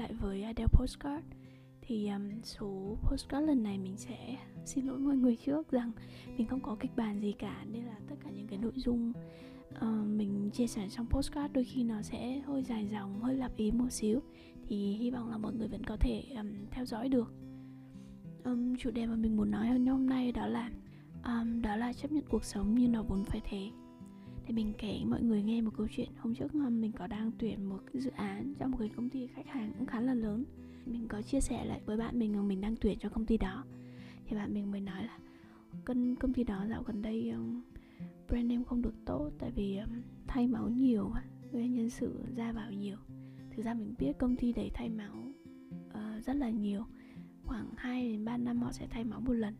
lại với Adele Postcard. Thì um, số postcard lần này mình sẽ xin lỗi mọi người trước rằng Mình không có kịch bản gì cả Nên là tất cả những cái nội dung uh, mình chia sẻ trong postcard đôi khi nó sẽ hơi dài dòng, hơi lặp ý một xíu. Thì hy vọng là mọi người vẫn có thể um, theo dõi được. Um, Chủ đề mà mình muốn nói hôm nay đó là um, Đó là chấp nhận cuộc sống như nó vốn phải thế thì mình kể mọi người nghe một câu chuyện hôm trước mình có đang tuyển một cái dự án cho một cái công ty khách hàng cũng khá là lớn. Mình có chia sẻ lại với bạn mình rằng mình đang tuyển cho công ty đó. Thì bạn mình mới nói là cân công ty đó dạo gần đây um, brand name không được tốt tại vì um, thay máu nhiều gây nhân sự ra vào nhiều. Thực ra mình biết công ty đấy thay máu uh, rất là nhiều. Khoảng 2 đến 3 năm họ sẽ thay máu một lần.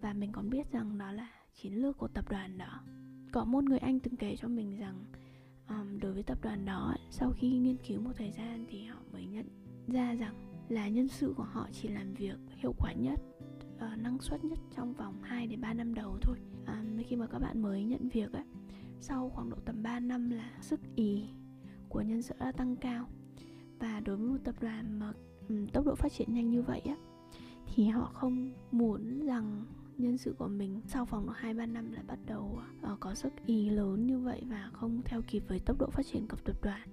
Và mình còn biết rằng đó là chiến lược của tập đoàn đó có một người anh từng kể cho mình rằng um, đối với tập đoàn đó sau khi nghiên cứu một thời gian thì họ mới nhận ra rằng là nhân sự của họ chỉ làm việc hiệu quả nhất uh, năng suất nhất trong vòng 2 đến 3 năm đầu thôi. Um, khi mà các bạn mới nhận việc ấy, sau khoảng độ tầm 3 năm là sức ý của nhân sự đã tăng cao. Và đối với một tập đoàn mà um, tốc độ phát triển nhanh như vậy á thì họ không muốn rằng nhân sự của mình. Sau vòng 2-3 năm lại bắt đầu uh, có sức ý lớn như vậy và không theo kịp với tốc độ phát triển của tập đoàn.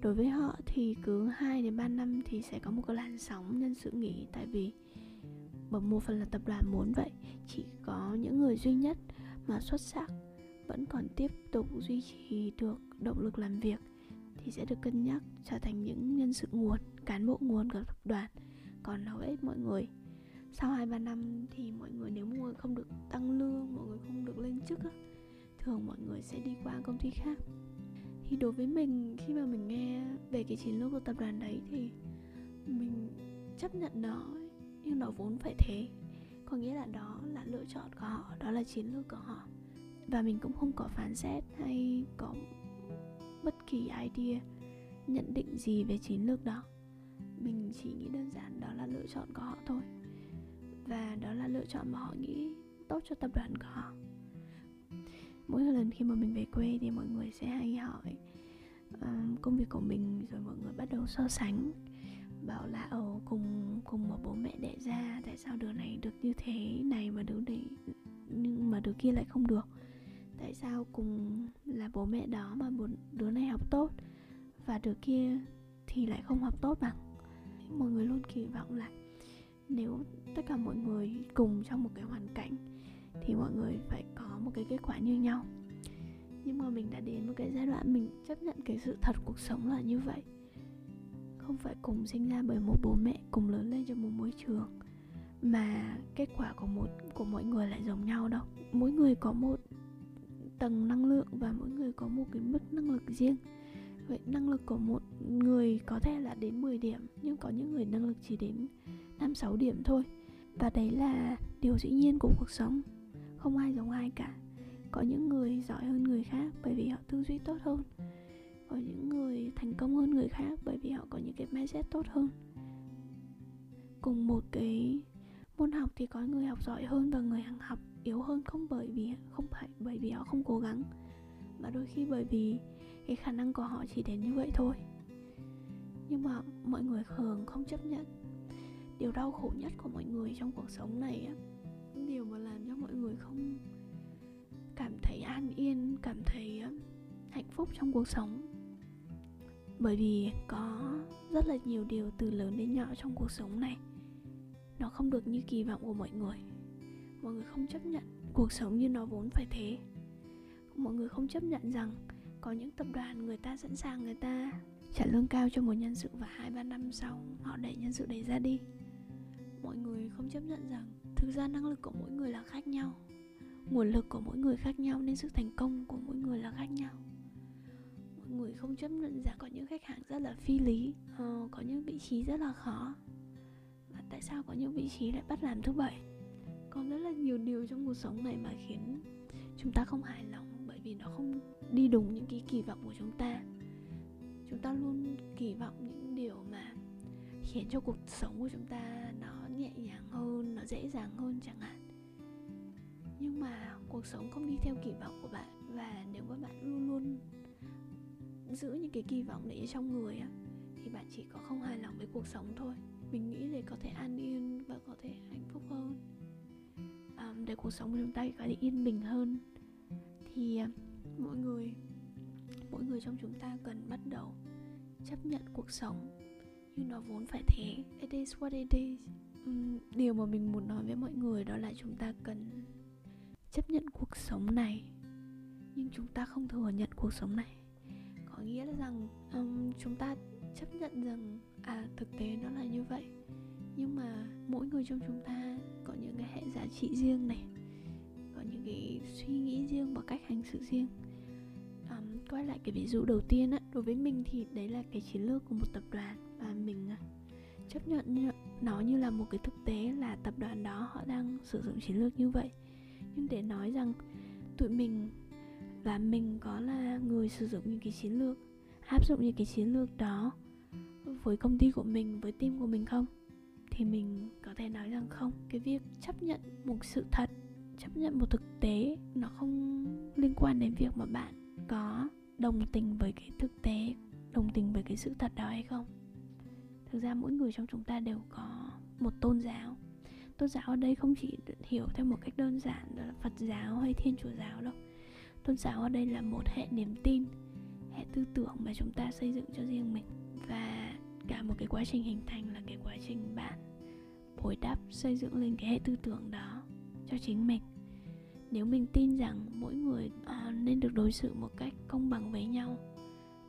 Đối với họ thì cứ 2 đến 3 năm thì sẽ có một cái làn sóng nhân sự nghỉ tại vì bởi một phần là tập đoàn muốn vậy. Chỉ có những người duy nhất mà xuất sắc vẫn còn tiếp tục duy trì được động lực làm việc thì sẽ được cân nhắc trở thành những nhân sự nguồn cán bộ nguồn của tập đoàn. Còn hầu hết mọi người sau hai ba năm thì mọi người người không được tăng lương, mọi người không được lên chức á, thường mọi người sẽ đi qua công ty khác. Thì đối với mình, khi mà mình nghe về cái chiến lược của tập đoàn đấy thì mình chấp nhận nó, nhưng nó vốn phải thế. Có nghĩa là đó là lựa chọn của họ, đó là chiến lược của họ. Và mình cũng không có phán xét hay có bất kỳ idea, nhận định gì về chiến lược đó. Mình chỉ nghĩ đơn giản đó là lựa chọn của họ thôi và đó là lựa chọn mà họ nghĩ tốt cho tập đoàn của họ. Mỗi lần khi mà mình về quê thì mọi người sẽ hay hỏi uh, công việc của mình rồi mọi người bắt đầu so sánh bảo là ở cùng cùng một bố mẹ đẻ ra tại sao đứa này được như thế này mà đứa này nhưng mà đứa kia lại không được? Tại sao cùng là bố mẹ đó mà một đứa này học tốt và đứa kia thì lại không học tốt bằng? Mọi người luôn kỳ vọng là nếu tất cả mọi người cùng trong một cái hoàn cảnh, thì mọi người phải có một cái kết quả như nhau. Nhưng mà mình đã đến một cái giai đoạn mình chấp nhận cái sự thật cuộc sống là như vậy. Không phải cùng sinh ra bởi một bố mẹ cùng lớn lên trong một môi trường, mà kết quả của một, của mỗi người lại giống nhau đâu. Mỗi người có một tầng năng lượng và mỗi người có một cái mức năng lực riêng. Vậy năng lực của một người có thể là đến 10 điểm, nhưng có những người năng lực chỉ đến 5 6 điểm thôi. Và đấy là điều dĩ nhiên của cuộc sống. Không ai giống ai cả. Có những người giỏi hơn người khác bởi vì họ tư duy tốt hơn. Có những người thành công hơn người khác bởi vì họ có những cái mindset tốt hơn. Cùng một cái môn học thì có người học giỏi hơn và người học yếu hơn không bởi vì, không phải bởi vì họ không cố gắng, mà đôi khi bởi vì cái khả năng của họ chỉ đến như vậy thôi nhưng mà mọi người thường không chấp nhận điều đau khổ nhất của mọi người trong cuộc sống này á điều mà làm cho mọi người không cảm thấy an yên, cảm thấy hạnh phúc trong cuộc sống. Bởi vì có rất là nhiều điều từ lớn đến nhỏ trong cuộc sống này, nó không được như kỳ vọng của mọi người. Mọi người không chấp nhận cuộc sống như nó vốn phải thế. Mọi người không chấp nhận rằng có những tập đoàn người ta sẵn sàng người ta trả lương cao cho một nhân sự và hai ba năm sau họ đẩy nhân sự đấy ra đi mọi người không chấp nhận rằng thực ra năng lực của mỗi người là khác nhau. Nguồn lực của mỗi người khác nhau nên sức thành công của mỗi người là khác nhau. Mọi người không chấp nhận rằng có những khách hàng rất là phi lý ờ, có những vị trí rất là khó. Và tại sao có những vị trí lại bắt làm thứ bảy? Còn rất là nhiều điều trong cuộc sống này mà khiến chúng ta không hài lòng bởi vì nó không đi đúng những cái kỳ vọng của chúng ta. Chúng ta luôn kỳ vọng những điều mà khiến cho cuộc sống của chúng ta nó nhẹ nhàng hơn nó dễ dàng hơn chẳng hạn. Nhưng mà cuộc sống không đi theo kỳ vọng của bạn. Và nếu mà bạn luôn luôn giữ những cái kỳ vọng đấy trong người á thì bạn chỉ có không hài lòng với cuộc sống thôi. Mình nghĩ để có thể an yên và có thể hạnh phúc hơn à, để cuộc sống của chúng ta có thể yên bình hơn thì ờ, mỗi người mỗi người trong chúng ta cần bắt đầu chấp nhận cuộc sống nhưng nó vốn phải thế. It is what it is. Uhm, điều mà mình muốn nói với mọi người đó là chúng ta cần chấp nhận cuộc sống này nhưng chúng ta không thừa nhận cuộc sống này. Có nghĩa là rằng um, chúng ta chấp nhận rằng à thực tế nó là như vậy. Nhưng mà mỗi người trong chúng ta có những cái hệ giá trị riêng này có những cái suy nghĩ riêng và cách hành xử riêng quay lại cái ví dụ đầu tiên á, đối với mình thì đấy là cái chiến lược của một tập đoàn và mình à, chấp nhận nó như là một cái thực tế là tập đoàn đó họ đang sử dụng chiến lược như vậy. Nhưng để nói rằng tụi mình và mình có là người sử dụng những cái chiến lược, áp dụng những cái chiến lược đó với công ty của mình, với team của mình không? Thì mình có thể nói rằng không. Cái việc chấp nhận một sự thật, chấp nhận một thực tế nó không liên quan đến việc mà bạn có đồng tình với cái thực tế, đồng tình với cái sự thật đó hay không? Thực ra mỗi người trong chúng ta đều có một tôn giáo. Tôn giáo ở đây không chỉ hiểu theo một cách đơn giản là phật giáo hay thiên chúa giáo đâu. Tôn giáo ở đây là một hệ niềm tin, hệ tư tưởng mà chúng ta xây dựng cho riêng mình. Và cả một cái quá trình hình thành là cái quá trình bạn bồi đắp, xây dựng lên cái hệ tư tưởng đó cho chính mình nếu mình tin rằng mỗi người à, nên được đối xử một cách công bằng với nhau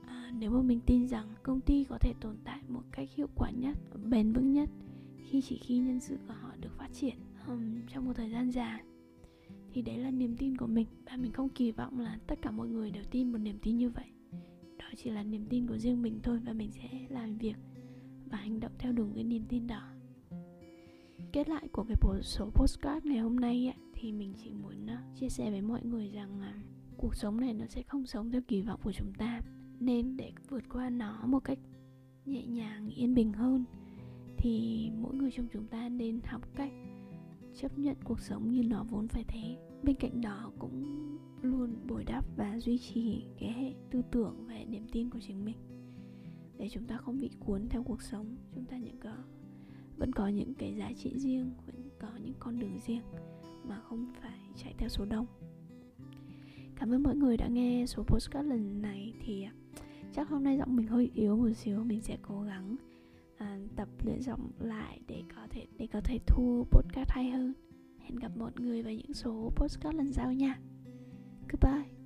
à, nếu mà mình tin rằng công ty có thể tồn tại một cách hiệu quả nhất bền vững nhất khi chỉ khi nhân sự của họ được phát triển um, trong một thời gian dài thì đấy là niềm tin của mình. Và mình không kỳ vọng là tất cả mọi người đều tin một niềm tin như vậy. Đó chỉ là niềm tin của riêng mình thôi và mình sẽ làm việc và hành động theo đúng cái niềm tin đó kết lại của cái số postcard ngày hôm nay ấy, thì mình chỉ muốn à, chia sẻ với mọi người rằng là cuộc sống này nó sẽ không sống theo kỳ vọng của chúng ta. Nên để vượt qua nó một cách nhẹ nhàng yên bình hơn thì mỗi người trong chúng ta nên học cách chấp nhận cuộc sống như nó vốn phải thế. Bên cạnh đó cũng luôn bồi đắp và duy trì cái hệ tư tưởng và hệ niềm tin của chính mình. Để chúng ta không bị cuốn theo cuộc sống chúng ta những có vẫn có những cái giá trị riêng vẫn có những con đường riêng mà không phải chạy theo số đông. Cảm ơn mọi người đã nghe số postcard lần này thì à, chắc hôm nay giọng mình hơi yếu một xíu mình sẽ cố gắng à, tập luyện giọng lại để có thể để có thể thu podcast hay hơn. Hẹn gặp mọi người vào những số postcard lần sau nha. Goodbye.